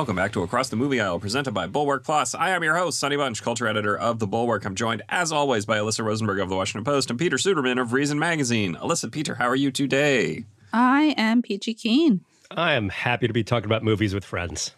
Welcome back to Across the Movie Aisle, presented by Bulwark Plus. I am your host, Sonny Bunch, culture editor of The Bulwark. I'm joined, as always, by Alyssa Rosenberg of The Washington Post and Peter Suderman of Reason Magazine. Alyssa, Peter, how are you today? I am Peachy Keen. I am happy to be talking about movies with friends.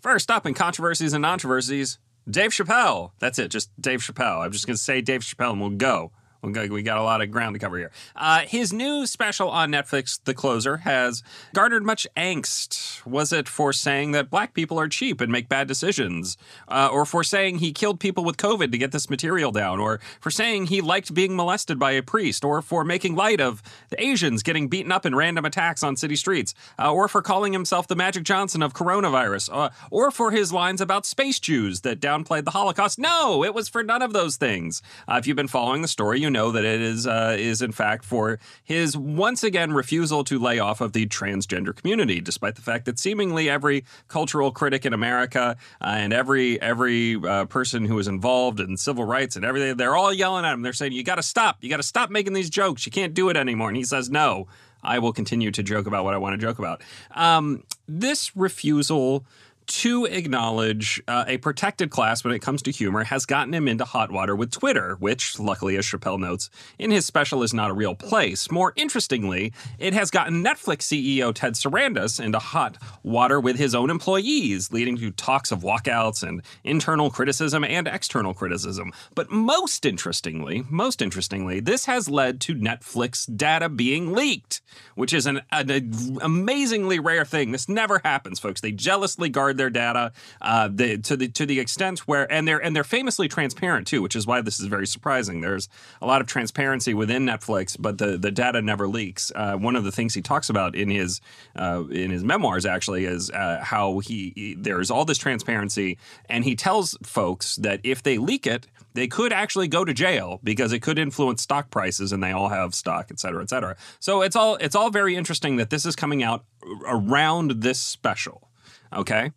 First up in controversies and nontroversies, Dave Chappelle. That's it, just Dave Chappelle. I'm just going to say Dave Chappelle and we'll go. We got a lot of ground to cover here. Uh, his new special on Netflix, The Closer, has garnered much angst. Was it for saying that black people are cheap and make bad decisions? Uh, or for saying he killed people with COVID to get this material down? Or for saying he liked being molested by a priest? Or for making light of the Asians getting beaten up in random attacks on city streets? Uh, or for calling himself the Magic Johnson of coronavirus? Uh, or for his lines about space Jews that downplayed the Holocaust? No, it was for none of those things. Uh, if you've been following the story, you know that it is uh, is in fact for his once again refusal to lay off of the transgender community, despite the fact that seemingly every cultural critic in America uh, and every every uh, person who is involved in civil rights and everything, they're all yelling at him. They're saying, "You got to stop! You got to stop making these jokes! You can't do it anymore." And he says, "No." I will continue to joke about what I want to joke about. Um, this refusal to acknowledge uh, a protected class when it comes to humor has gotten him into hot water with Twitter, which, luckily, as Chappelle notes in his special, is not a real place. More interestingly, it has gotten Netflix CEO Ted Sarandos into hot water with his own employees, leading to talks of walkouts and internal criticism and external criticism. But most interestingly, most interestingly, this has led to Netflix data being leaked, which is an, an amazingly rare thing. This never happens, folks. They jealously guard their data uh, the, to the to the extent where and they're and they're famously transparent too, which is why this is very surprising. There's a lot of transparency within Netflix, but the the data never leaks. Uh, one of the things he talks about in his uh, in his memoirs actually is uh, how he, he there's all this transparency, and he tells folks that if they leak it, they could actually go to jail because it could influence stock prices and they all have stock, et cetera, et cetera. So it's all it's all very interesting that this is coming out around this special. Okay.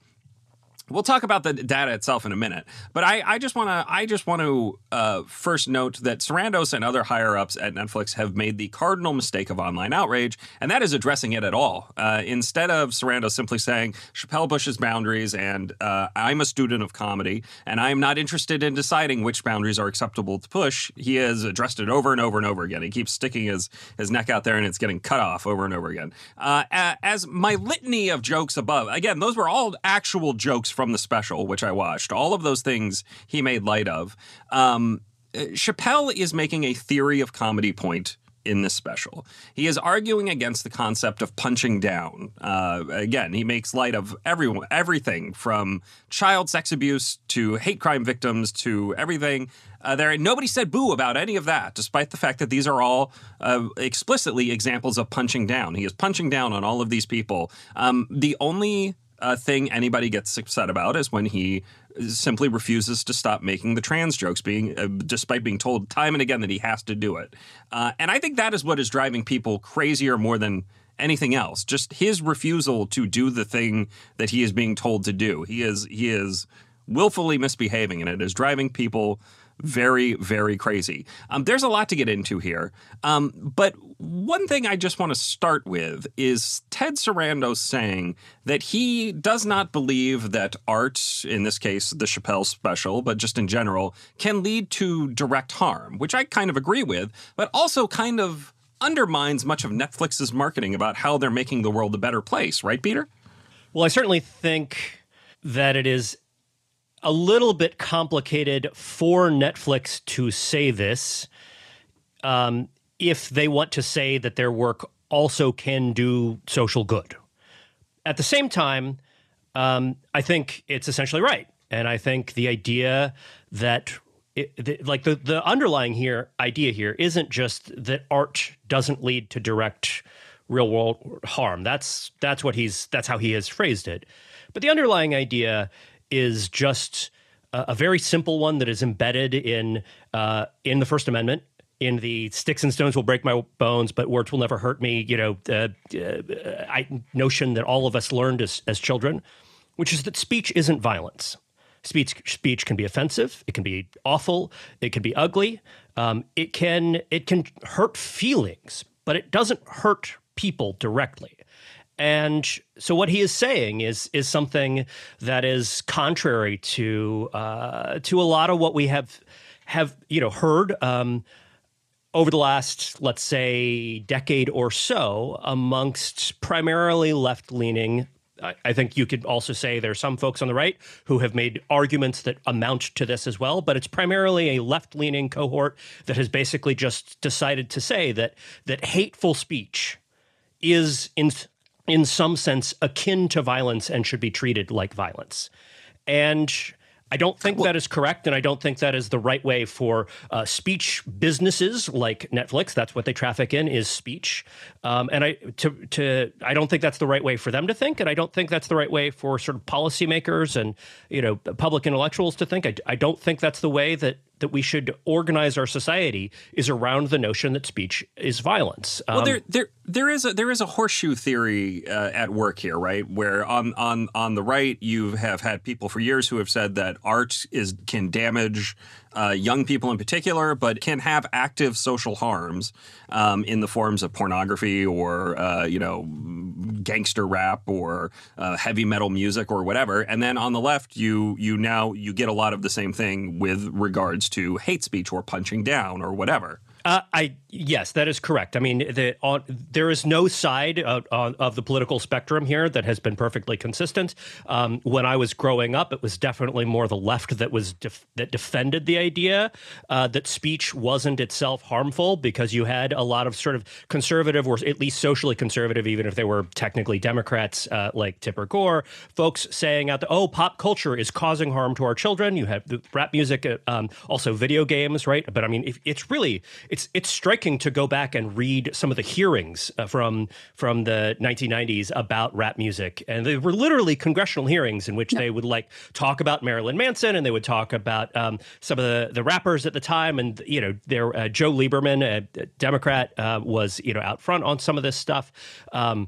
We'll talk about the data itself in a minute, but I, I just want to I just want to uh, first note that Sarandos and other higher ups at Netflix have made the cardinal mistake of online outrage, and that is addressing it at all. Uh, instead of Sarandos simply saying Chappelle Bush's boundaries and uh, I'm a student of comedy and I'm not interested in deciding which boundaries are acceptable to push, he has addressed it over and over and over again. He keeps sticking his his neck out there and it's getting cut off over and over again. Uh, as my litany of jokes above, again, those were all actual jokes from the special, which I watched, all of those things he made light of. Um, Chappelle is making a theory of comedy point in this special. He is arguing against the concept of punching down. Uh, again, he makes light of everyone, everything from child sex abuse to hate crime victims to everything. Uh, there, nobody said boo about any of that, despite the fact that these are all uh, explicitly examples of punching down. He is punching down on all of these people. Um, the only uh, thing anybody gets upset about is when he simply refuses to stop making the trans jokes, being uh, despite being told time and again that he has to do it. Uh, and I think that is what is driving people crazier more than anything else. Just his refusal to do the thing that he is being told to do. He is he is willfully misbehaving, and it is driving people very, very crazy. Um, there's a lot to get into here. Um, but one thing I just want to start with is Ted Sarandos saying that he does not believe that art, in this case, the Chappelle special, but just in general, can lead to direct harm, which I kind of agree with, but also kind of undermines much of Netflix's marketing about how they're making the world a better place, right, Peter? Well, I certainly think that it is a little bit complicated for Netflix to say this um, if they want to say that their work also can do social good. At the same time, um, I think it's essentially right. And I think the idea that it, the, like the, the underlying here idea here isn't just that art doesn't lead to direct real world harm. That's that's what he's that's how he has phrased it. But the underlying idea is just a, a very simple one that is embedded in uh, in the First Amendment. In the sticks and stones will break my bones, but words will never hurt me. You know, uh, uh, I, notion that all of us learned as, as children, which is that speech isn't violence. Speech speech can be offensive. It can be awful. It can be ugly. Um, it can it can hurt feelings, but it doesn't hurt people directly. And so what he is saying is is something that is contrary to uh, to a lot of what we have have you know heard um, over the last let's say decade or so amongst primarily left leaning. I think you could also say there are some folks on the right who have made arguments that amount to this as well, but it's primarily a left-leaning cohort that has basically just decided to say that that hateful speech is in in some sense akin to violence and should be treated like violence. And I don't think well, that is correct, and I don't think that is the right way for uh, speech businesses like Netflix. That's what they traffic in is speech, um, and I to to I don't think that's the right way for them to think, and I don't think that's the right way for sort of policymakers and you know public intellectuals to think. I, I don't think that's the way that that we should organize our society is around the notion that speech is violence. Um, well, there, there, there is a there is a horseshoe theory uh, at work here, right? Where on on on the right, you have had people for years who have said that art is can damage uh, young people in particular, but can have active social harms um, in the forms of pornography or uh, you know gangster rap or uh, heavy metal music or whatever. And then on the left, you you now you get a lot of the same thing with regards to hate speech or punching down or whatever. Uh, I yes, that is correct. I mean, the, on, there is no side of, of, the political spectrum here that has been perfectly consistent. Um, when I was growing up, it was definitely more the left that was def- that defended the idea uh, that speech wasn't itself harmful because you had a lot of sort of conservative, or at least socially conservative, even if they were technically Democrats uh, like Tipper Gore, folks saying out that oh, pop culture is causing harm to our children. You have rap music, uh, um, also video games, right? But I mean, if, it's really it's it's it's striking to go back and read some of the hearings uh, from from the 1990s about rap music, and they were literally congressional hearings in which yeah. they would like talk about Marilyn Manson and they would talk about um, some of the the rappers at the time, and you know, there uh, Joe Lieberman, a, Democrat, uh, was you know out front on some of this stuff. Um,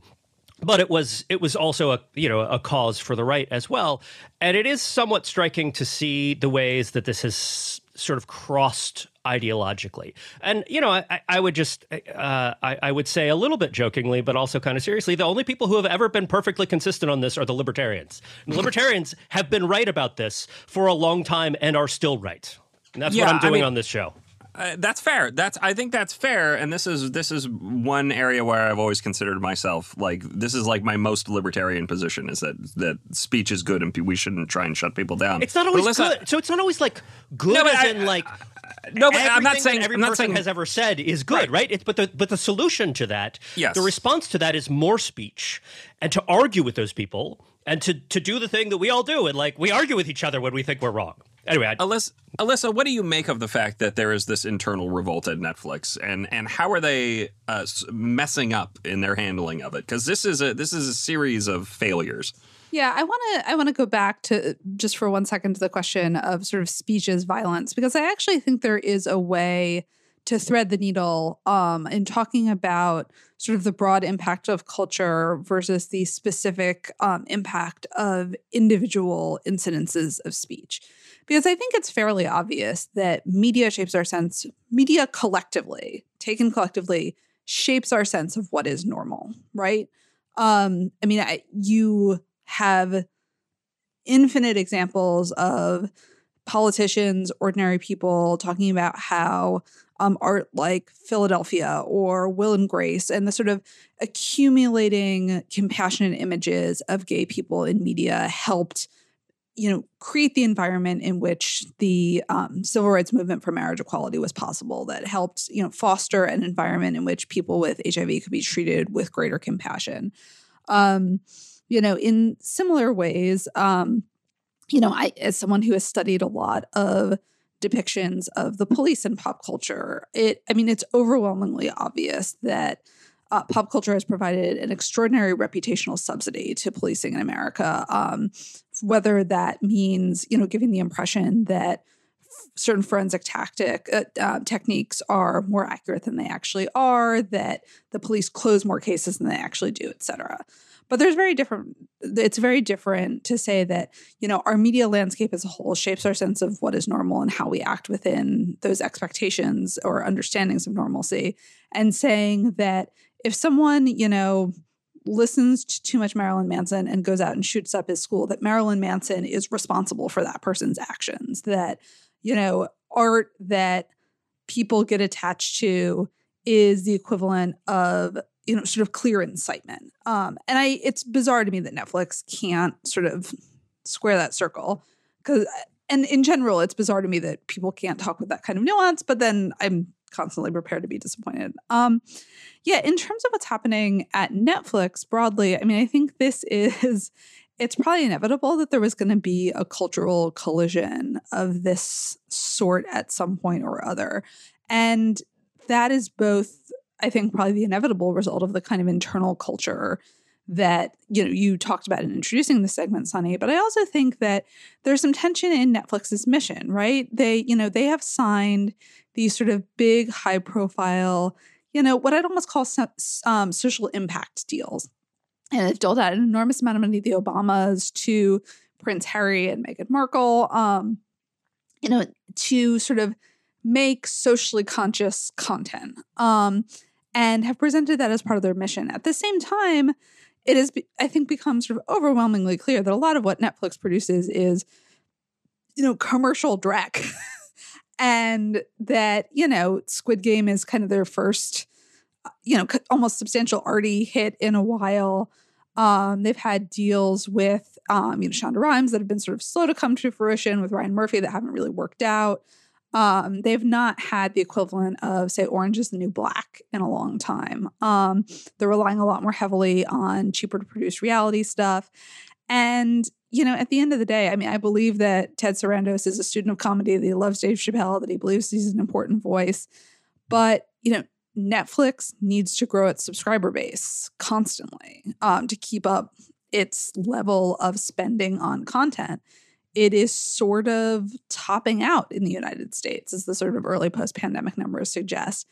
but it was it was also a you know a cause for the right as well and it is somewhat striking to see the ways that this has sort of crossed ideologically. And you know, I, I would just uh, I, I, would say a little bit jokingly, but also kind of seriously, the only people who have ever been perfectly consistent on this are the libertarians. And the libertarians have been right about this for a long time and are still right. And that's yeah, what I'm doing I mean, on this show. Uh, that's fair. That's I think that's fair, and this is this is one area where I've always considered myself like this is like my most libertarian position is that that speech is good and we shouldn't try and shut people down. It's not always good. so it's not always like good no, as I, in like. no, but I'm not saying every I'm not person saying, has ever said is good, right? right? It's, but the but the solution to that, yes. the response to that is more speech, and to argue with those people, and to to do the thing that we all do, and like we argue with each other when we think we're wrong. Anyway, I, Alyssa, Alyssa, what do you make of the fact that there is this internal revolt at Netflix, and and how are they uh, messing up in their handling of it? Because this is a this is a series of failures. Yeah, I want to I want to go back to just for one second to the question of sort of speeches violence because I actually think there is a way to thread the needle um, in talking about sort of the broad impact of culture versus the specific um, impact of individual incidences of speech because I think it's fairly obvious that media shapes our sense, media collectively, taken collectively, shapes our sense of what is normal, right? Um, I mean, I, you have infinite examples of politicians, ordinary people talking about how um, art like Philadelphia or Will and Grace and the sort of accumulating compassionate images of gay people in media helped you know, create the environment in which the um, civil rights movement for marriage equality was possible. That helped, you know, foster an environment in which people with HIV could be treated with greater compassion. Um, you know, in similar ways, um, you know, I as someone who has studied a lot of depictions of the police in pop culture, it, I mean, it's overwhelmingly obvious that uh, pop culture has provided an extraordinary reputational subsidy to policing in America. Um, whether that means, you know, giving the impression that certain forensic tactic uh, uh, techniques are more accurate than they actually are, that the police close more cases than they actually do, et cetera. But there's very different. It's very different to say that you know our media landscape as a whole shapes our sense of what is normal and how we act within those expectations or understandings of normalcy, and saying that if someone, you know, listens to too much Marilyn Manson and goes out and shoots up his school, that Marilyn Manson is responsible for that person's actions, that, you know, art that people get attached to is the equivalent of you know sort of clear incitement. Um and i it's bizarre to me that netflix can't sort of square that circle because and in general it's bizarre to me that people can't talk with that kind of nuance but then i'm constantly prepared to be disappointed. Um yeah in terms of what's happening at netflix broadly i mean i think this is it's probably inevitable that there was going to be a cultural collision of this sort at some point or other. And that is both, I think, probably the inevitable result of the kind of internal culture that you know you talked about in introducing the segment Sonny but i also think that there's some tension in netflix's mission right they you know they have signed these sort of big high profile you know what i'd almost call um, social impact deals and they've doled out an enormous amount of money to the obamas to prince harry and meghan markle um, you know to sort of make socially conscious content um, and have presented that as part of their mission. At the same time, it has, I think, become sort of overwhelmingly clear that a lot of what Netflix produces is, you know, commercial dreck. and that, you know, Squid Game is kind of their first, uh, you know, almost substantial arty hit in a while. Um, they've had deals with, um, you know, Shonda Rhimes that have been sort of slow to come to fruition with Ryan Murphy that haven't really worked out. Um, they've not had the equivalent of, say, Orange is the New Black in a long time. Um, they're relying a lot more heavily on cheaper to produce reality stuff. And, you know, at the end of the day, I mean, I believe that Ted Sarandos is a student of comedy, that he loves Dave Chappelle, that he believes he's an important voice. But, you know, Netflix needs to grow its subscriber base constantly um, to keep up its level of spending on content it is sort of topping out in the United States, as the sort of early post pandemic numbers suggest.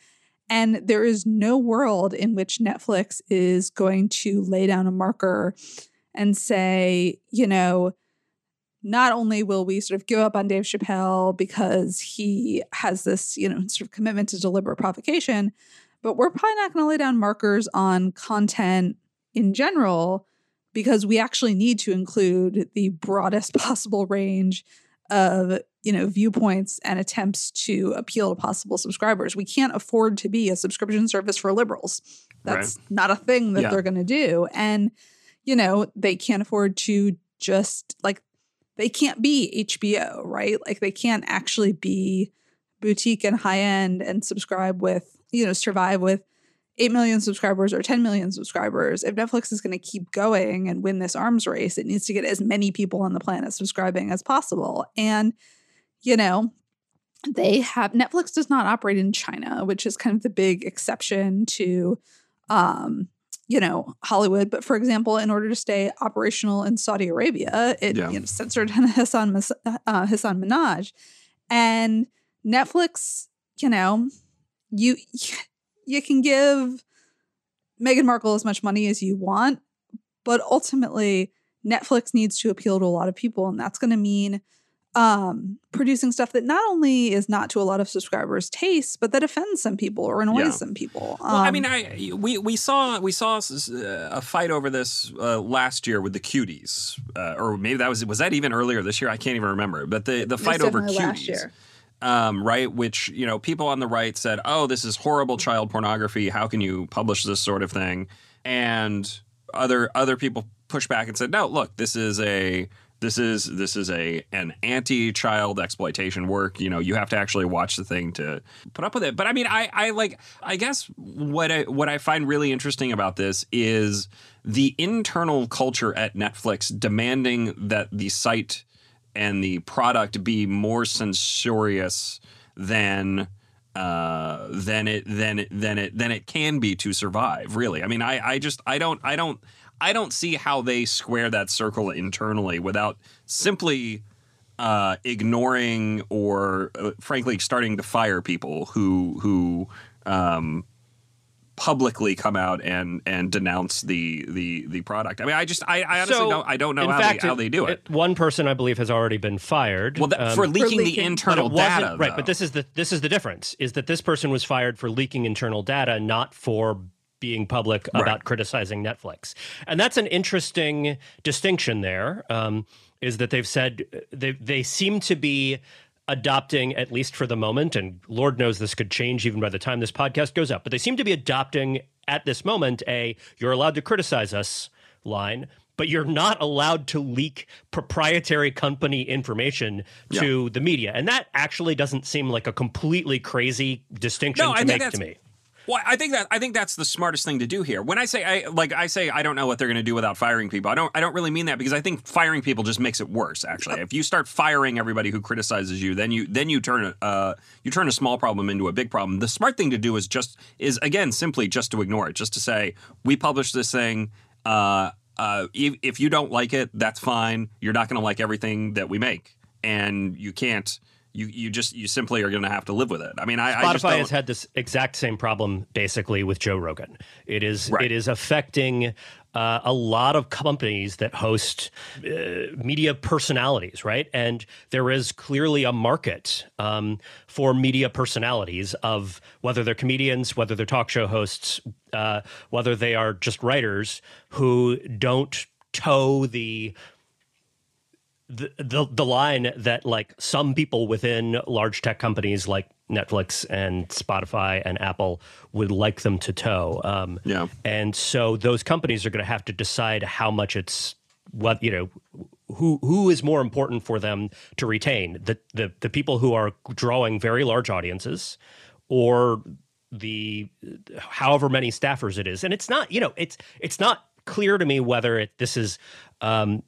And there is no world in which Netflix is going to lay down a marker and say, you know, not only will we sort of give up on Dave Chappelle because he has this, you know, sort of commitment to deliberate provocation, but we're probably not going to lay down markers on content in general because we actually need to include the broadest possible range of you know viewpoints and attempts to appeal to possible subscribers. We can't afford to be a subscription service for liberals. That's right. not a thing that yeah. they're going to do. And you know, they can't afford to just like they can't be HBO, right? Like they can't actually be boutique and high end and subscribe with, you know, survive with 8 million subscribers or 10 million subscribers, if Netflix is going to keep going and win this arms race, it needs to get as many people on the planet subscribing as possible. And, you know, they have Netflix does not operate in China, which is kind of the big exception to um, you know, Hollywood. But for example, in order to stay operational in Saudi Arabia, it yeah. you know, censored Hasan, uh, Hasan Minhaj, and Netflix. You know, you you can give Meghan Markle as much money as you want, but ultimately Netflix needs to appeal to a lot of people, and that's going to mean um, producing stuff that not only is not to a lot of subscribers' tastes, but that offends some people or annoys yeah. some people. Um, well, I mean, um, I we we saw we saw a fight over this uh, last year with the cuties, uh, or maybe that was was that even earlier this year? I can't even remember. But the the fight over cuties um, right? Which you know, people on the right said, "Oh, this is horrible child pornography. How can you publish this sort of thing?" And other other people pushed back and said, "No, look, this is a this is this is a an anti-child exploitation work. You know, you have to actually watch the thing to put up with it." But I mean, I I like I guess what I what I find really interesting about this is the internal culture at Netflix demanding that the site and the product be more censorious than uh, than it than it than it than it can be to survive. Really, I mean, I I just I don't I don't I don't see how they square that circle internally without simply uh, ignoring or uh, frankly starting to fire people who who um, publicly come out and and denounce the the the product. I mean, I just I, I honestly so, don't I don't know how, fact, they, how they do it. it. One person I believe has already been fired. Well, that, um, for, leaking for, leaking the internal data, right? But this is the this is the difference: is that this person was fired for leaking internal data, not for being public about right. criticizing Netflix. And that's an interesting distinction there. Um, is that they've said they they seem to be adopting at least for the moment and lord knows this could change even by the time this podcast goes up but they seem to be adopting at this moment a you're allowed to criticize us line but you're not allowed to leak proprietary company information to yeah. the media and that actually doesn't seem like a completely crazy distinction no, to make to me well, I think that I think that's the smartest thing to do here. When I say I like I say I don't know what they're going to do without firing people. I don't I don't really mean that because I think firing people just makes it worse. Actually, if you start firing everybody who criticizes you, then you then you turn uh you turn a small problem into a big problem. The smart thing to do is just is again simply just to ignore it, just to say we published this thing. Uh, uh, if, if you don't like it, that's fine. You're not going to like everything that we make, and you can't you you just you simply are going to have to live with it. I mean, I Spotify I has had this exact same problem basically with Joe Rogan. It is right. it is affecting uh, a lot of companies that host uh, media personalities, right? And there is clearly a market um, for media personalities of whether they're comedians, whether they're talk show hosts, uh, whether they are just writers who don't toe the the, the the line that like some people within large tech companies like Netflix and Spotify and Apple would like them to toe. Um, yeah, and so those companies are going to have to decide how much it's what you know who who is more important for them to retain the the the people who are drawing very large audiences or the however many staffers it is and it's not you know it's it's not clear to me whether it this is um,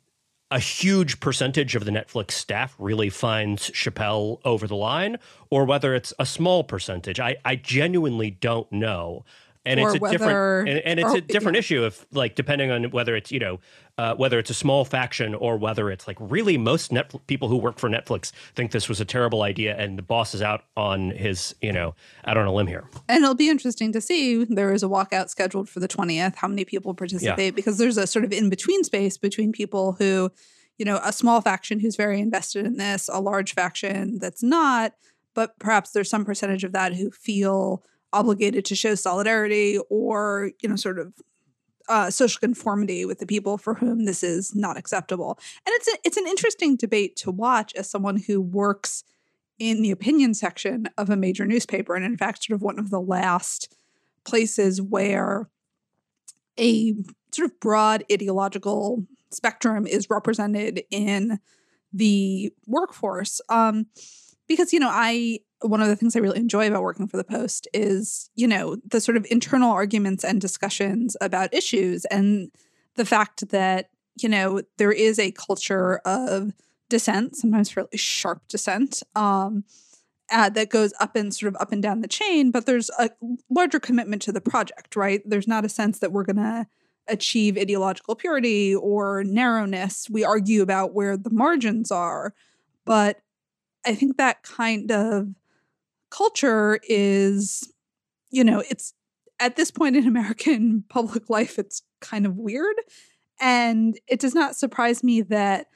a huge percentage of the Netflix staff really finds Chappelle over the line, or whether it's a small percentage. I, I genuinely don't know and it's a whether, different and, and it's or, a different yeah. issue if like depending on whether it's you know uh, whether it's a small faction or whether it's like really most net people who work for Netflix think this was a terrible idea and the boss is out on his you know out on a limb here. And it'll be interesting to see there is a walkout scheduled for the twentieth. How many people participate? Yeah. Because there's a sort of in between space between people who, you know, a small faction who's very invested in this, a large faction that's not, but perhaps there's some percentage of that who feel obligated to show solidarity or you know sort of uh, social conformity with the people for whom this is not acceptable. And it's a, it's an interesting debate to watch as someone who works in the opinion section of a major newspaper, and in fact, sort of one of the last places where a sort of broad ideological spectrum is represented in the workforce. Um, because you know, I one of the things I really enjoy about working for the Post is, you know, the sort of internal arguments and discussions about issues and the fact that, you know, there is a culture of dissent, sometimes fairly sharp dissent, um, uh, that goes up and sort of up and down the chain, but there's a larger commitment to the project, right? There's not a sense that we're going to achieve ideological purity or narrowness. We argue about where the margins are, but I think that kind of culture is, you know, it's at this point in American public life, it's kind of weird. And it does not surprise me that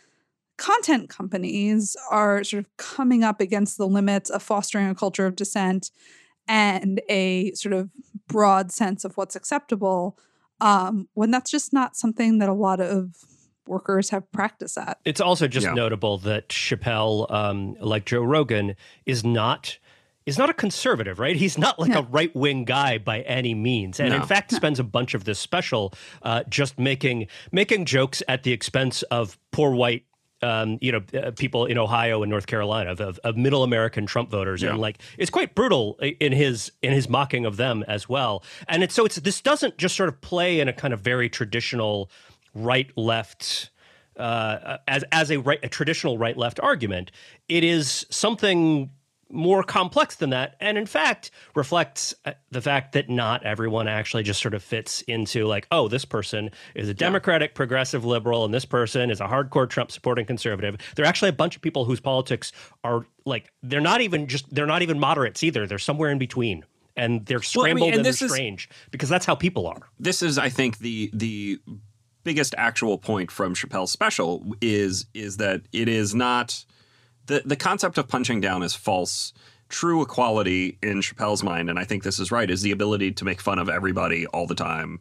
content companies are sort of coming up against the limits of fostering a culture of dissent and a sort of broad sense of what's acceptable um, when that's just not something that a lot of workers have practice at. It's also just yeah. notable that Chappelle, um, like Joe Rogan, is not is not a conservative, right? He's not like no. a right wing guy by any means, and no. in fact spends a bunch of this special uh, just making making jokes at the expense of poor white. Um, you know, uh, people in Ohio and North Carolina of, of, of middle American Trump voters, yeah. and like it's quite brutal in his in his mocking of them as well. And it's so it's this doesn't just sort of play in a kind of very traditional right left uh, as as a right a traditional right left argument. It is something more complex than that and in fact reflects uh, the fact that not everyone actually just sort of fits into like oh this person is a democratic yeah. progressive liberal and this person is a hardcore trump supporting conservative. There are actually a bunch of people whose politics are like they're not even just they're not even moderates either. They're somewhere in between and they're scrambled well, I mean, and, and they're strange because that's how people are. This is i think the the biggest actual point from chappelle's special is is that it is not the the concept of punching down is false true equality in Chappelle's mind, and I think this is right, is the ability to make fun of everybody all the time.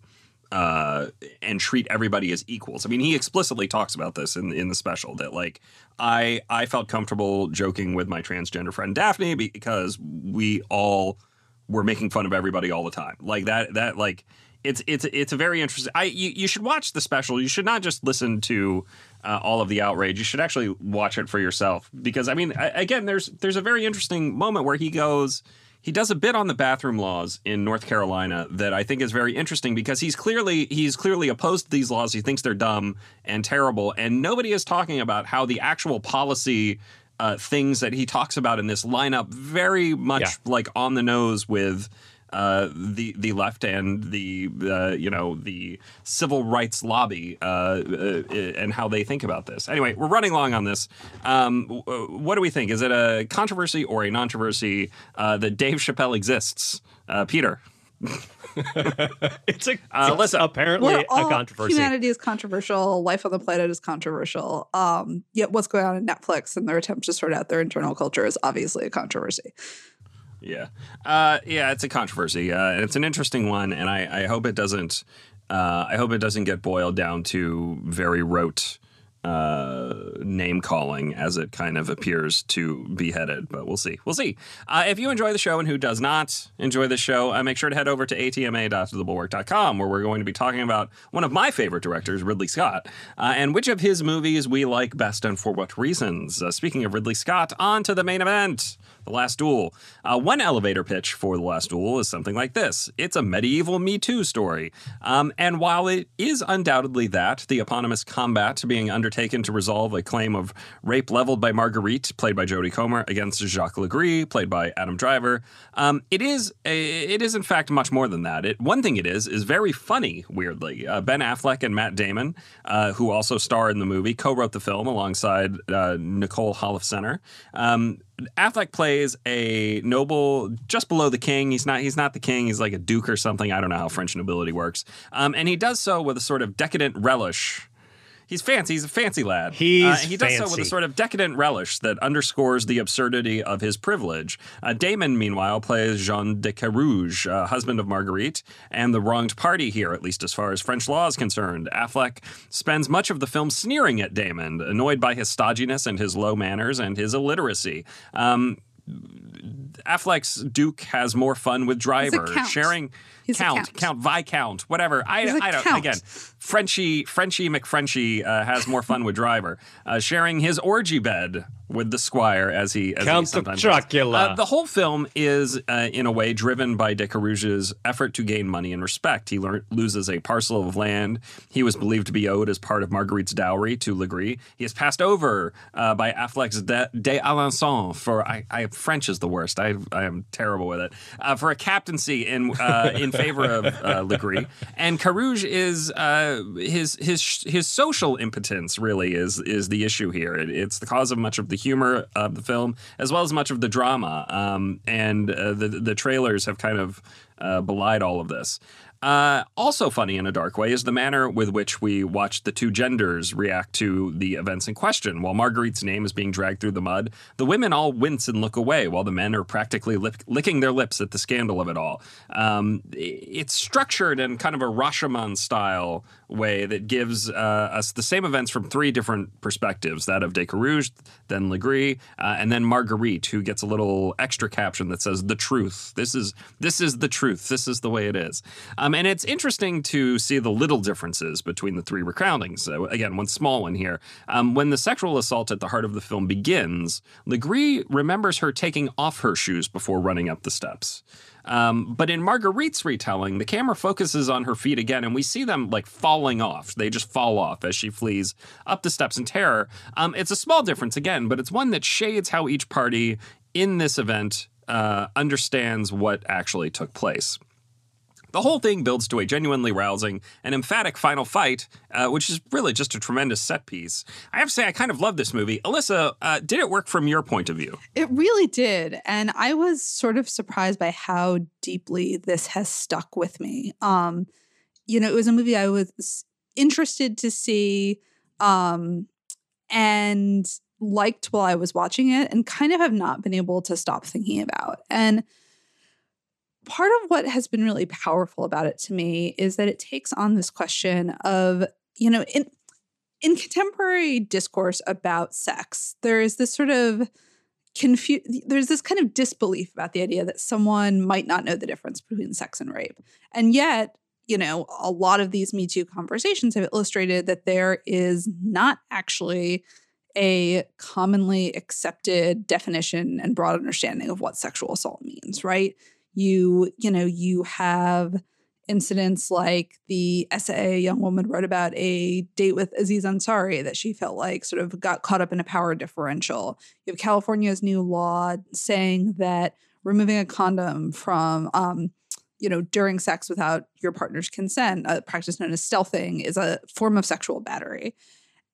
Uh, and treat everybody as equals. I mean, he explicitly talks about this in in the special that like I I felt comfortable joking with my transgender friend Daphne because we all were making fun of everybody all the time. Like that that like it's it's it's a very interesting. I you, you should watch the special. You should not just listen to uh, all of the outrage. You should actually watch it for yourself because I mean, I, again, there's there's a very interesting moment where he goes. He does a bit on the bathroom laws in North Carolina that I think is very interesting because he's clearly he's clearly opposed to these laws. He thinks they're dumb and terrible, and nobody is talking about how the actual policy uh, things that he talks about in this line up very much Yeah. like on the nose with uh, the the left and the uh, you know the civil rights lobby uh, uh, and how they think about this. Anyway, we're running long on this. Um, w- w- what do we think? Is it a controversy or a non-controversy uh, that Dave Chappelle exists? Uh, Peter, It's a Uh, it's listen, apparently a controversy. Humanity is controversial. Life on the planet is controversial. Um, yet what's going on in Netflix and their attempt to sort out their internal culture is obviously a controversy. Yeah, uh, yeah, it's a controversy, uh, and it's an interesting one, and I, I hope it doesn't. Uh, I hope it doesn't get boiled down to very rote uh, name calling as it kind of appears to be headed. But we'll see. We'll see. Uh, if you enjoy the show and who does not enjoy the show, uh, make sure to head over to atma.thebulwark.com where we're going to be talking about one of my favorite directors, Ridley Scott, uh, and which of his movies we like best and for what reasons. Uh, speaking of Ridley Scott, on to the main event. The Last Duel. Uh, one elevator pitch for The Last Duel is something like this It's a medieval Me Too story. Um, and while it is undoubtedly that, the eponymous combat being undertaken to resolve a claim of rape leveled by Marguerite, played by Jodie Comer, against Jacques Le Gris, played by Adam Driver, um, it is a, it is in fact much more than that. It, one thing it is is very funny, weirdly. Uh, ben Affleck and Matt Damon, uh, who also star in the movie, co-wrote the film alongside uh, Nicole Holofcener. Um, Affleck plays a noble just below the king. He's not he's not the king. He's like a duke or something. I don't know how French nobility works. Um, and he does so with a sort of decadent relish. He's fancy. He's a fancy lad. He's Uh, he does so with a sort of decadent relish that underscores the absurdity of his privilege. Uh, Damon, meanwhile, plays Jean de Carouge, uh, husband of Marguerite, and the wronged party here, at least as far as French law is concerned. Affleck spends much of the film sneering at Damon, annoyed by his stodginess and his low manners and his illiteracy. Um, Affleck's Duke has more fun with Driver, sharing He's a count, count. count, viscount, whatever. I, He's a I don't. count. Again, Frenchie, Frenchie McFrenchie uh, has more fun with Driver, uh, sharing his orgy bed with the Squire as he as he Count sometimes does. Dracula. Uh, the whole film is, uh, in a way, driven by De Carouge's effort to gain money and respect. He lear- loses a parcel of land he was believed to be owed as part of Marguerite's dowry to Le Gris. He is passed over uh, by Affleck's De, de Alençon for I, I French is the worst. I I am terrible with it uh, for a captaincy in uh, in favor of uh, Le Gris. And Carouge is uh, his his his social impotence really is is the issue here. It, it's the cause of much of the humor of the film as well as much of the drama. Um, and uh, the the trailers have kind of uh, belied all of this. Uh, also funny in a dark way is the manner with which we watch the two genders react to the events in question. While Marguerite's name is being dragged through the mud, the women all wince and look away, while the men are practically lip- licking their lips at the scandal of it all. Um, it's structured in kind of a Rashomon style way that gives uh, us the same events from three different perspectives: that of decarouge, then Le Gris, uh, and then Marguerite, who gets a little extra caption that says "the truth." This is this is the truth. This is the way it is. Um, and it's interesting to see the little differences between the three recountings. Again, one small one here. Um, when the sexual assault at the heart of the film begins, Le Gris remembers her taking off her shoes before running up the steps. Um, but in Marguerite's retelling, the camera focuses on her feet again, and we see them like falling off. They just fall off as she flees up the steps in terror. Um, it's a small difference again, but it's one that shades how each party in this event uh, understands what actually took place. The whole thing builds to a genuinely rousing and emphatic final fight, uh, which is really just a tremendous set piece. I have to say, I kind of love this movie. Alyssa, uh, did it work from your point of view? It really did. And I was sort of surprised by how deeply this has stuck with me. Um, you know, it was a movie I was interested to see. Um, and liked while I was watching it and kind of have not been able to stop thinking about. And part of what has been really powerful about it to me is that it takes on this question of, you know, in in contemporary discourse about sex, there is this sort of confu- there's this kind of disbelief about the idea that someone might not know the difference between sex and rape. And yet, you know, a lot of these Me Too conversations have illustrated that there is not actually a commonly accepted definition and broad understanding of what sexual assault means, right? You, you know, you have incidents like the essay a young woman wrote about a date with Aziz Ansari that she felt like sort of got caught up in a power differential. You have California's new law saying that removing a condom from, um, you know, during sex without your partner's consent, a practice known as stealthing, is a form of sexual battery.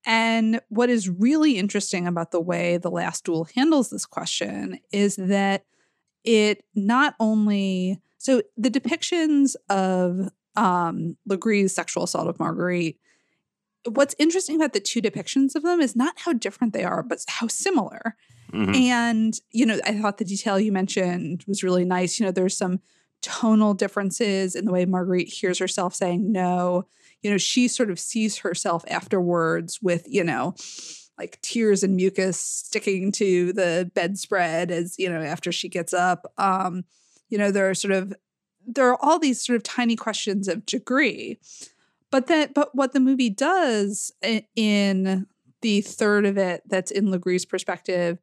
And what is really interesting about the way The Last Duel handles this question is that it not only so the depictions of um, Le Gris's sexual assault of Marguerite, what's interesting about the two depictions of them is not how different they are, but how similar. Mm-hmm. And, you know, I thought the detail you mentioned was really nice. You know, there's some tonal differences in the way Marguerite hears herself saying no. You know, she sort of sees herself afterwards with, you know, like tears and mucus sticking to the bedspread as, you know, after she gets up. Um, you know there are sort of there are all these sort of tiny questions of degree but that but what the movie does in the third of it that's in Le Gris's perspective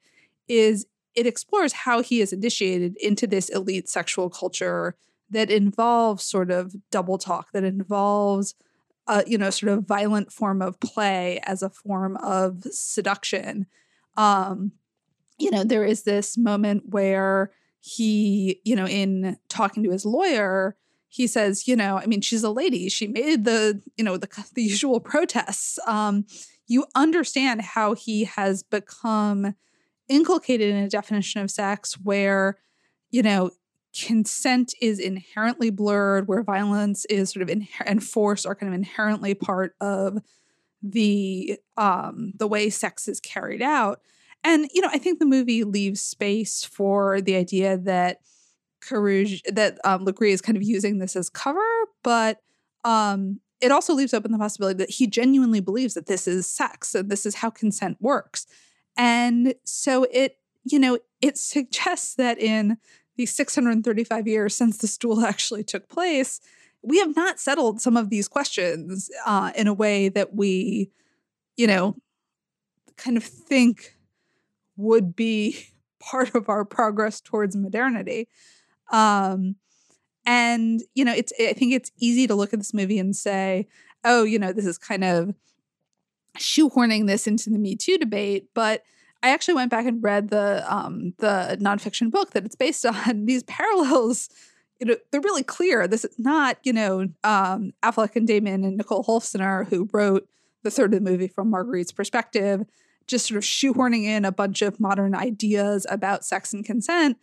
is it explores how he is initiated into this elite sexual culture that involves sort of double talk that involves a you know sort of violent form of play as a form of seduction um you know there is this moment where he, you know, in talking to his lawyer, he says, you know, I mean, she's a lady. She made the, you know, the, the usual protests. Um, you understand how he has become inculcated in a definition of sex where, you know, consent is inherently blurred, where violence is sort of in, and force are kind of inherently part of the um the way sex is carried out and you know, I think the movie leaves space for the idea that Carouge that um, Le Gris is kind of using this as cover, but um, it also leaves open the possibility that he genuinely believes that this is sex and this is how consent works. And so it, you know, it suggests that in the 635 years since this duel actually took place, we have not settled some of these questions uh, in a way that we, you know, kind of think would be part of our progress towards modernity. Um, and you know, it's I think it's easy to look at this movie and say, oh, you know, this is kind of shoehorning this into the Me Too debate, but I actually went back and read the um, the nonfiction book that it's based on. These parallels, you know, they're really clear. This is not, you know, um, Affleck and Damon and Nicole Holofcener who wrote the third of the movie from Marguerite's perspective just sort of shoehorning in a bunch of modern ideas about sex and consent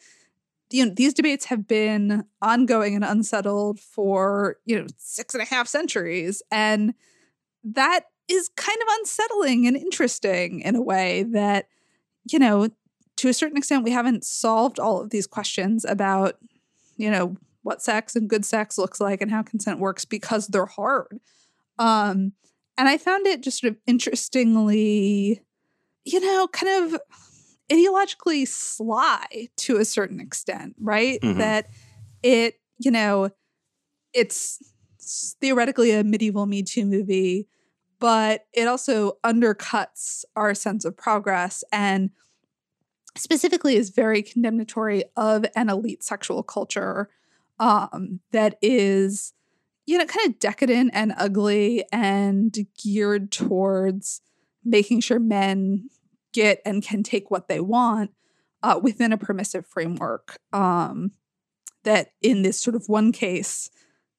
you know these debates have been ongoing and unsettled for you know six and a half centuries and that is kind of unsettling and interesting in a way that you know to a certain extent we haven't solved all of these questions about you know what sex and good sex looks like and how consent works because they're hard um and i found it just sort of interestingly you know, kind of ideologically sly to a certain extent, right? Mm-hmm. That it, you know, it's theoretically a medieval Me Too movie, but it also undercuts our sense of progress and specifically is very condemnatory of an elite sexual culture um, that is, you know, kind of decadent and ugly and geared towards making sure men get and can take what they want uh, within a permissive framework um, that in this sort of one case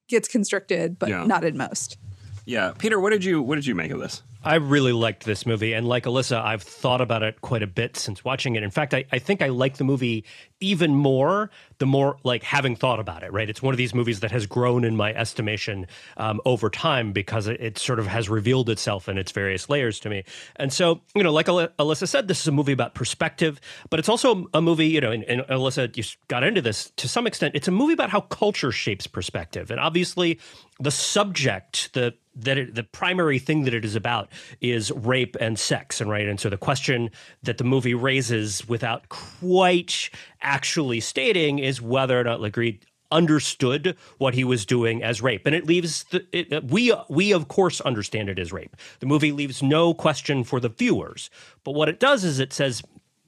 gets constricted but yeah. not in most yeah peter what did you what did you make of this I really liked this movie. And like Alyssa, I've thought about it quite a bit since watching it. In fact, I, I think I like the movie even more the more like having thought about it, right? It's one of these movies that has grown in my estimation um, over time because it, it, sort of has revealed itself in its various layers to me. And so, you know, like Alyssa said, this is a movie about perspective, but it's also a movie, you know, and, and Alyssa, you got into this to some extent. It's a movie about how culture shapes perspective. And obviously, the subject, the that it, the primary thing that it is about is rape and sex and right and so the question that the movie raises without quite actually stating is whether or not Le Gris understood what he was doing as rape. And it leaves the, it, uh, we we of course understand it as rape. The movie leaves no question for the viewers. But what it does is it says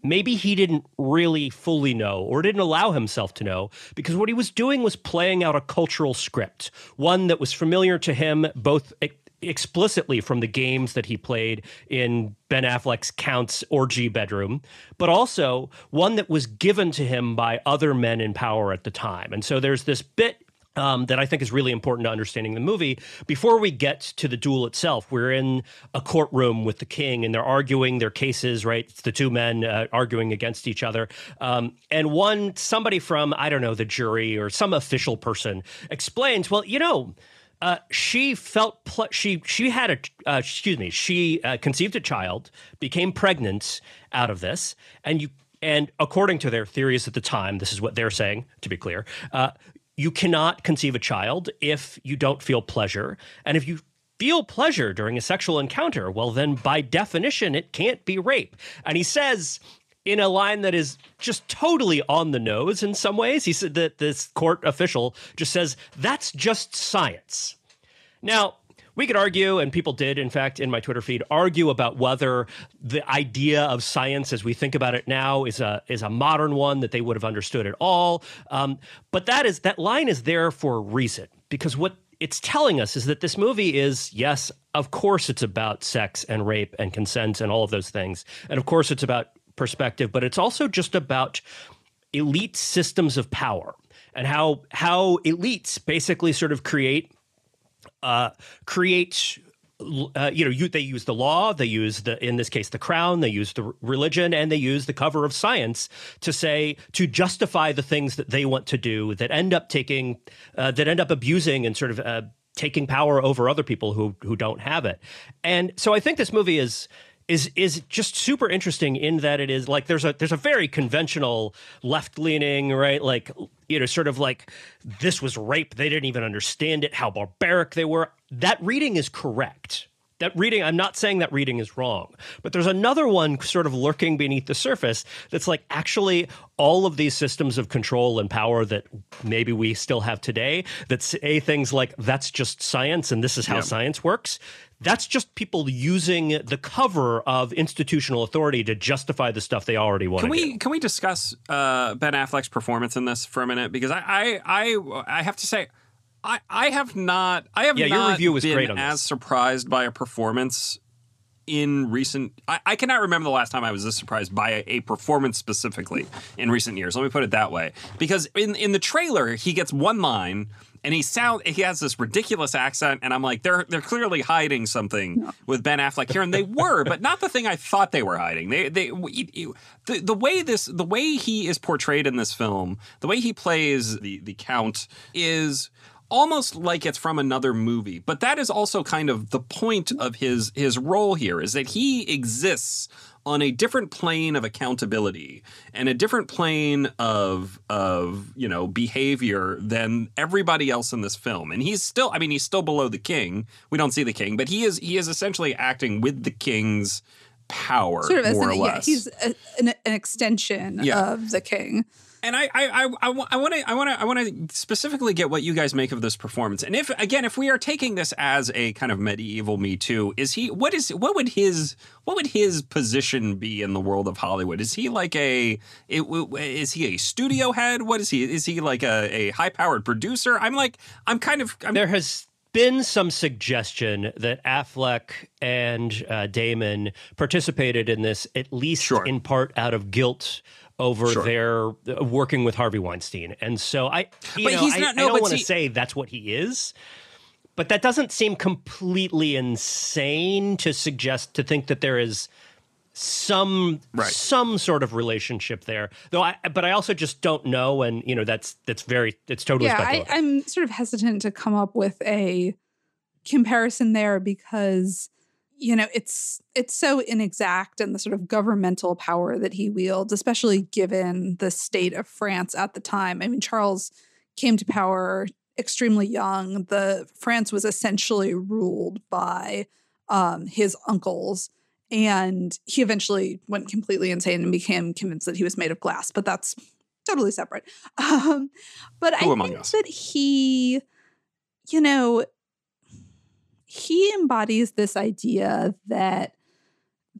maybe he didn't really fully know or didn't allow himself to know because what he was doing was playing out a cultural script, one that was familiar to him both explicitly from the games that he played in Ben Affleck's Count's orgy bedroom, but also one that was given to him by other men in power at the time. And so there's this bit um, that I think is really important to understanding the movie. Before we get to the duel itself, we're in a courtroom with the king, and they're arguing their cases. Right, it's the two men uh, arguing against each other, um, and one somebody from I don't know the jury or some official person explains, well, you know. Uh, she felt pl- she she had a uh, excuse me she uh, conceived a child became pregnant out of this and you and according to their theories at the time, this is what they're saying, to be clear, uh, you cannot conceive a child if you don't feel pleasure. And if you feel pleasure during a sexual encounter, well, then by definition, it can't be rape. And he says, in a line that is just totally on the nose in some ways, he said that this court official just says, that's just science. Now, we could argue, and people did, in fact, in my Twitter feed, argue about whether the idea of science as we think about it now is a is a modern one that they would have understood at all. Um, but that is that line is there for a reason because what it's telling us is that this movie is yes, of course, it's about sex and rape and consent and all of those things, and of course, it's about perspective, but it's also just about elite systems of power and how how elites basically sort of create uh, create uh, you know, you, they use the law, they use the, in this case, the crown, they use the religion, and they use the cover of science to say to justify the things that they want to do that end up taking, uh, that end up abusing and sort of uh, taking power over other people who who don't have it. And so I think this movie is is is just super interesting in that it is like there's a there's a very conventional left leaning right? Like you know sort of like this was rape. They didn't even understand it how barbaric they were. That reading is correct that reading i'm not saying that reading is wrong but there's another one sort of lurking beneath the surface that's like actually all of these systems of control and power that maybe we still have today that say things like that's just science and this is how yeah. science works that's just people using the cover of institutional authority to justify the stuff they already want. Can we do. can we discuss uh, Ben Affleck's performance in this for a minute? Because I I I, I have to say. I, I have not. I have yeah, not your review was been great on as this. surprised by a performance in recent I, I, cannot remember the last time I was this surprised by a, a, performance specifically in recent years. Let me put it that way. Because in in the trailer, he gets one line and he sound he has this ridiculous accent, and I'm like, they're they're clearly hiding something no. with Ben Affleck here, and they were, but not the thing I thought they were hiding. They they the the way this the way he is portrayed in this film, the way he plays the the count is almost like it's from another movie. But that is also kind of the point of his his role here is that he exists on a different plane of accountability and a different plane of of you know behavior than everybody else in this film and he's still i mean he's still below the king we don't see the king but he is he is essentially acting with the king's power sort of more an, or less yeah, he's a, an, an, extension yeah. of the king and I I I want to I want to I want to specifically get what you guys make of this performance. And if again, if we are taking this as a kind of medieval Me Too, is he what is what would his what would his position be in the world of Hollywood? Is he like a is he a studio head? What is he? Is he like a, a high powered producer? I'm like I'm kind of I'm, there has been some suggestion that Affleck and uh, Damon participated in this at least sure. in part out of guilt over sure. their uh, working with Harvey Weinstein. And so I, you but know, he's not, I, no, I don't want to say that's what he is. but that doesn't seem completely insane to suggest to think that there is some Right. some sort of relationship there though i but i also just don't know and you know that's that's very it's totally yeah, I, I'm sort of hesitant to come up with a comparison there because you know it's it's so inexact and the sort of governmental power that he wields, especially given the state of France at the time. I mean, Charles came to power extremely young. The France was essentially ruled by um, his uncles. And he eventually went completely insane and became convinced that he was made of glass, but that's totally separate. Um, but Who I think us? that he, you know, he embodies this idea that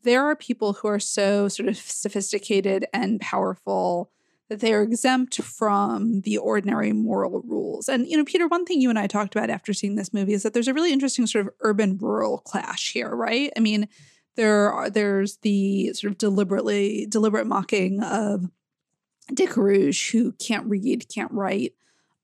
there are people who are so sort of sophisticated and powerful that they are exempt from the ordinary moral rules. And, you know, Peter, one thing you and I talked about after seeing this movie is that there's a really interesting sort of urban rural clash here, right? I mean, there are there's the sort of deliberately deliberate mocking of de Carrouges who can't read, can't write.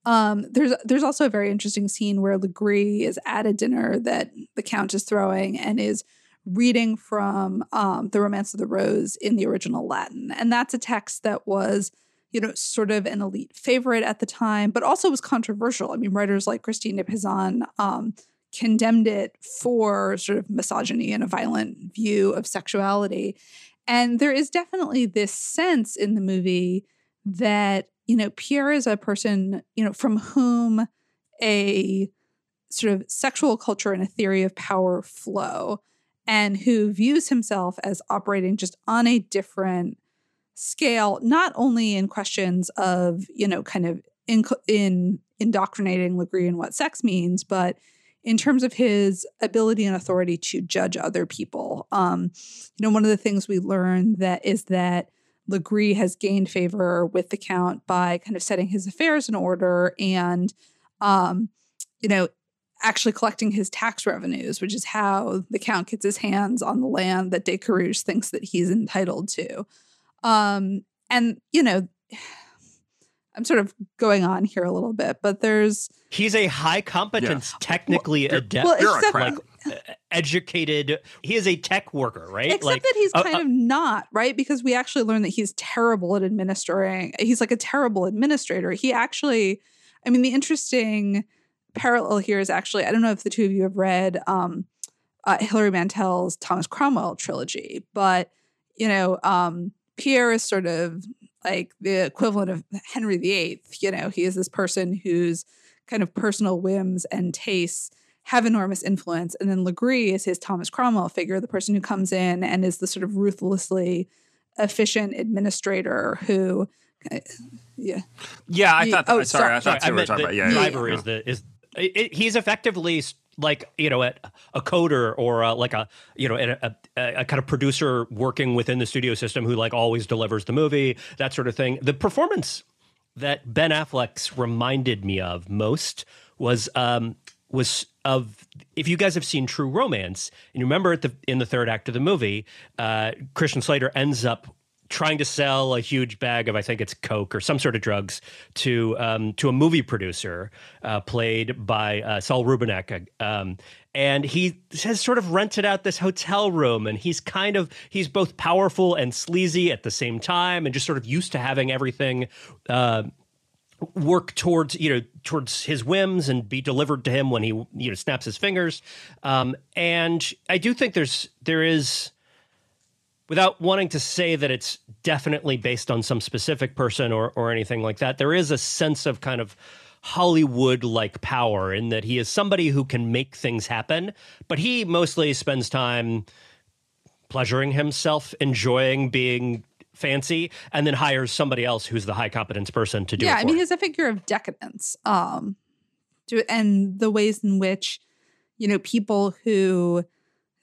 Um, there's there's also a very interesting scene where Le Gris is at a dinner that the Count is throwing and is reading from um, the Romance of the Rose in the original Latin, and that's a text that was you know sort of an elite favorite at the time, but also was controversial. I mean, writers like Christine de Pizan um, condemned it for sort of misogyny and a violent view of sexuality, and there is definitely this sense in the movie that you know Pierre is a person you know from whom a sort of sexual culture and a theory of power flow and who views himself as operating just on a different scale not only in questions of you know kind of in, in indoctrinating Le Gris in what sex means but in terms of his ability and authority to judge other people. Um you know one of the things we learn that is that Le Gris has gained favor with the count by kind of setting his affairs in order and um you know actually collecting his tax revenues, which is how the count gets his hands on the land that De Carrouges thinks that he's entitled to. Um, and you know, I'm sort of going on here a little bit, but there's he's a high competence technically adept well, You're a except, crap. Educated he is a tech worker right except like that he's uh, kind uh, of not right because we actually learn that he's terrible at administering. He's like a terrible administrator. He actually, I mean, the interesting parallel here is actually I don't know if the two of you have read um, uh, Hilary Mantel's Thomas Cromwell trilogy, but you know, um, Pierre is sort of like the equivalent of Henry VIII. You know, he is this person whose kind of personal whims and tastes have enormous influence. And then Le Gris is his Thomas Cromwell figure, the person who comes in and is the sort of ruthlessly efficient administrator who, uh, yeah, Yeah, I You- thought. oh, That, sorry, I sorry. thought I you were talking the about. Yeah, yeah, driver yeah. is the is it, it- he's effectively like you know a, a coder or a, like a you know a, a, a kind of producer working within the studio system who like always delivers the movie that sort of thing. The performance that Ben Affleck's reminded me of most was um was of if you guys have seen True Romance and you remember the in the third act of the movie, uh, Christian Slater ends up trying to sell a huge bag of I think it's coke or some sort of drugs to um, to a movie producer uh, played by uh, Saul Rubinek. Um, and he has sort of rented out this hotel room, and he's kind of he's both powerful and sleazy at the same time, and just sort of used to having everything. Uh, work towards you know towards his whims and be delivered to him when he you know snaps his fingers. Um and i do think there's there is without wanting to say that it's definitely based on some specific person or or anything like that there is a sense of kind of hollywood like power in that he is somebody who can make things happen but he mostly spends time pleasuring himself enjoying being fancy and then hires somebody else who's the high competence person to do yeah. it Yeah, I mean, he's a figure of decadence. Um, to, and the ways in which you know people who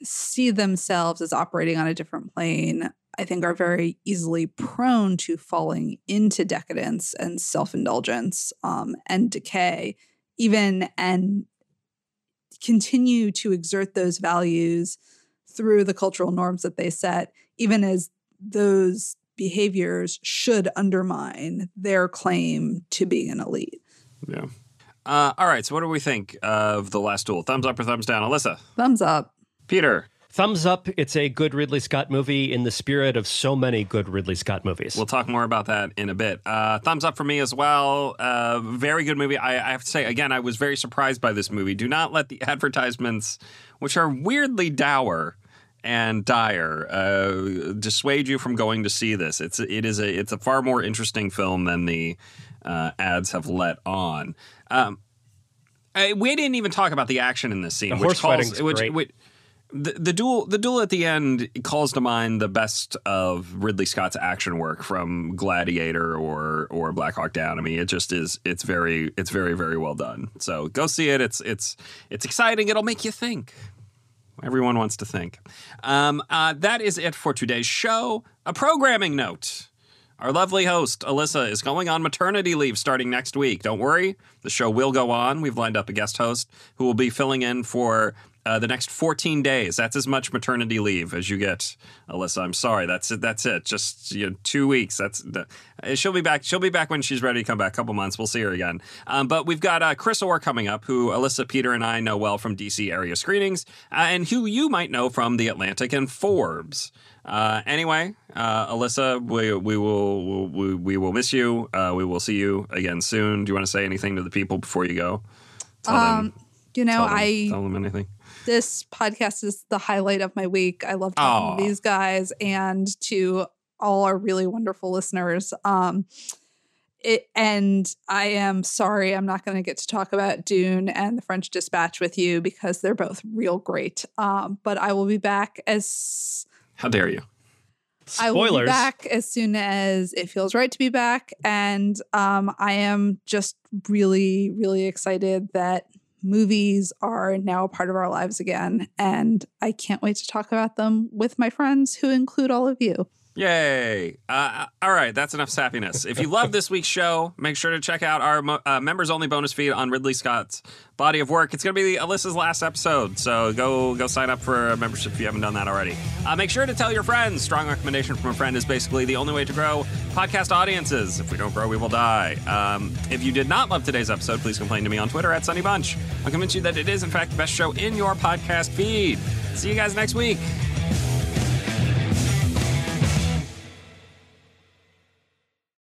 see themselves as operating on a different plane, I think, are very easily prone to falling into decadence and self indulgence um, and decay, even and continue to exert those values through the cultural norms that they set, even as those behaviors should undermine their claim to being an elite. Yeah. Uh, all right, so what do we think of The Last Duel? Thumbs up or thumbs down? Alyssa? Thumbs up. Peter? Thumbs up. It's a good Ridley Scott movie in the spirit of so many good Ridley Scott movies. We'll talk more about that in a bit. Uh, thumbs up for me as well. Uh, very good movie. I, I have to say, again, I was very surprised by this movie. Do not let the advertisements, which are weirdly dour, and dire uh, dissuade you from going to see this. It's it is a it's a far more interesting film than the uh, ads have let on. Um, I, we didn't even talk about the action in this scene, The which horse calls fighting's which, great. which the, the duel the duel at the end calls to mind the best of Ridley Scott's action work from Gladiator or or Black Hawk Down. I mean, it just is it's very it's very very well done. So go see it. It's it's it's exciting. It'll make you think. Everyone wants to think. Um, uh, that is it for today's show. A programming note. Our lovely host, Alyssa, is going on maternity leave starting next week. Don't worry, the show will go on. We've lined up a guest host who will be filling in for uh, the next 14 days. That's as much maternity leave as you get, Alyssa. I'm sorry. That's it. That's it. Just you know, two weeks. That's the, uh, she'll be back. She'll be back when she's ready to come back. A couple months. We'll see her again. Um, but we've got uh, Chris Orr coming up, who Alyssa, Peter, and I know well from DC area screenings, uh, and who you might know from The Atlantic and Forbes. Uh, anyway, uh, Alyssa, we, we will we, we will miss you. Uh, we will see you again soon. Do you want to say anything to the people before you go? Tell Um, you know, tell them, I tell them anything. This podcast is the highlight of my week. I love talking Aw. to these guys and to all our really wonderful listeners. Um, it, and I am sorry I'm not going to get to talk about Dune and the French Dispatch with you because they're both real great. Um, but I will be back as How dare you? I will be back as soon as it feels right to be back. And um, I am just really, really excited that movies are now a part of our lives again. And I can't wait to talk about them with my friends who include all of you. Yay! Uh, all right, that's enough sappiness. If you love this week's show, make sure to check out our uh, members-only bonus feed on Ridley Scott's body of work. It's going to be Alyssa's last episode, so go go sign up for a membership if you haven't done that already. Uh, make sure to tell your friends. Strong recommendation from a friend is basically the only way to grow podcast audiences. If we don't grow, we will die. Um, if you did not love today's episode, please complain to me on Twitter at Sonny Bunch. I'll convince you that it is in fact the best show in your podcast feed. See you guys next week.